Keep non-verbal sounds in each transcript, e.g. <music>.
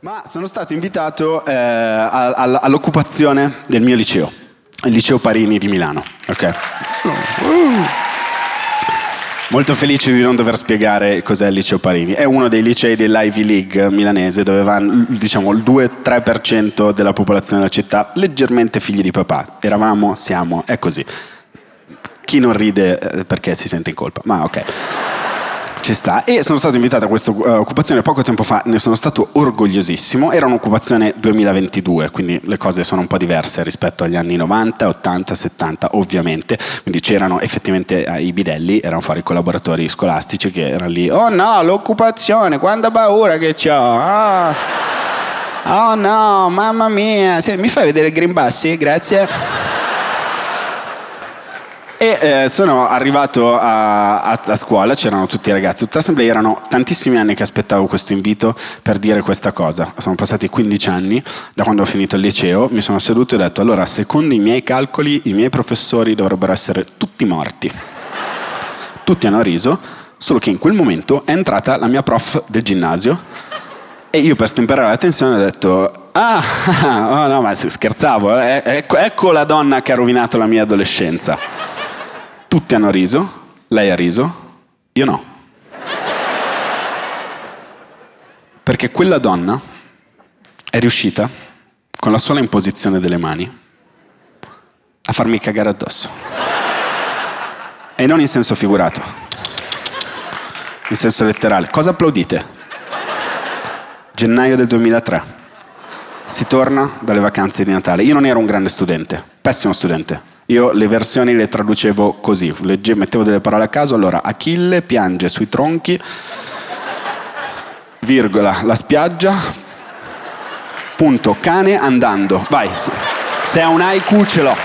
Ma sono stato invitato eh, all'occupazione del mio liceo, il liceo Parini di Milano. Ok. Molto felice di non dover spiegare cos'è il liceo Parini. È uno dei licei dell'Ivy League milanese dove va diciamo, il 2-3% della popolazione della città, leggermente figli di papà. Eravamo, siamo, è così. Chi non ride eh, perché si sente in colpa, ma ok. Ci sta. E sono stato invitato a questa uh, occupazione poco tempo fa, ne sono stato orgogliosissimo. Era un'occupazione 2022, quindi le cose sono un po' diverse rispetto agli anni 90, 80, 70, ovviamente. Quindi c'erano effettivamente uh, i bidelli, erano fuori i collaboratori scolastici che erano lì. Oh no, l'occupazione, quanta paura che ho! Ah. Oh no, mamma mia! Sì, mi fai vedere Green Bus? Sì, grazie. E eh, sono arrivato a, a, a, scuola, c'erano tutti i ragazzi, tutta l'assemblea, erano tantissimi anni che aspettavo questo invito per dire questa cosa. Sono passati 15 anni da quando ho finito il liceo, mi sono seduto e ho detto, allora, secondo i miei calcoli, i miei professori dovrebbero essere tutti morti. Tutti hanno riso, solo che in quel momento è entrata la mia prof del ginnasio e io per stemperare la tensione ho detto, ah, <laughs> oh no, ma scherzavo, eh, ecco, ecco la donna che ha rovinato la mia adolescenza. Tutti hanno riso, lei ha riso, io no. Perché quella donna è riuscita, con la sola imposizione delle mani, a farmi cagare addosso. E non in senso figurato, in senso letterale. Cosa applaudite? Gennaio del 2003. Si torna dalle vacanze di Natale. Io non ero un grande studente, pessimo studente. Io le versioni le traducevo così, legge, mettevo delle parole a caso, allora Achille piange sui tronchi, virgola, la spiaggia, punto, cane andando. Vai, se è un haiku ce l'ho.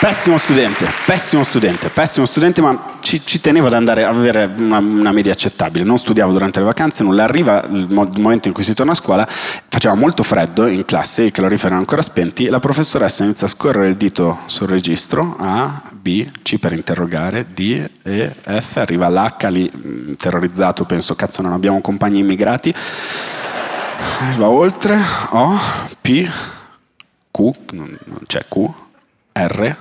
Pessimo studente, pessimo studente, pessimo studente, ma ci, ci tenevo ad andare a avere una, una, media accettabile. Non studiavo durante le vacanze, nulla. Arriva il, mo- il, momento in cui si torna a scuola, faceva molto freddo in classe, i caloriferi erano ancora spenti, e la professoressa inizia a scorrere il dito sul registro, A, B, C per interrogare, D, E, F, arriva l'H lì, mm, terrorizzato, penso, cazzo non abbiamo compagni immigrati. Va oltre, O, P, Q, non c'è Q, R,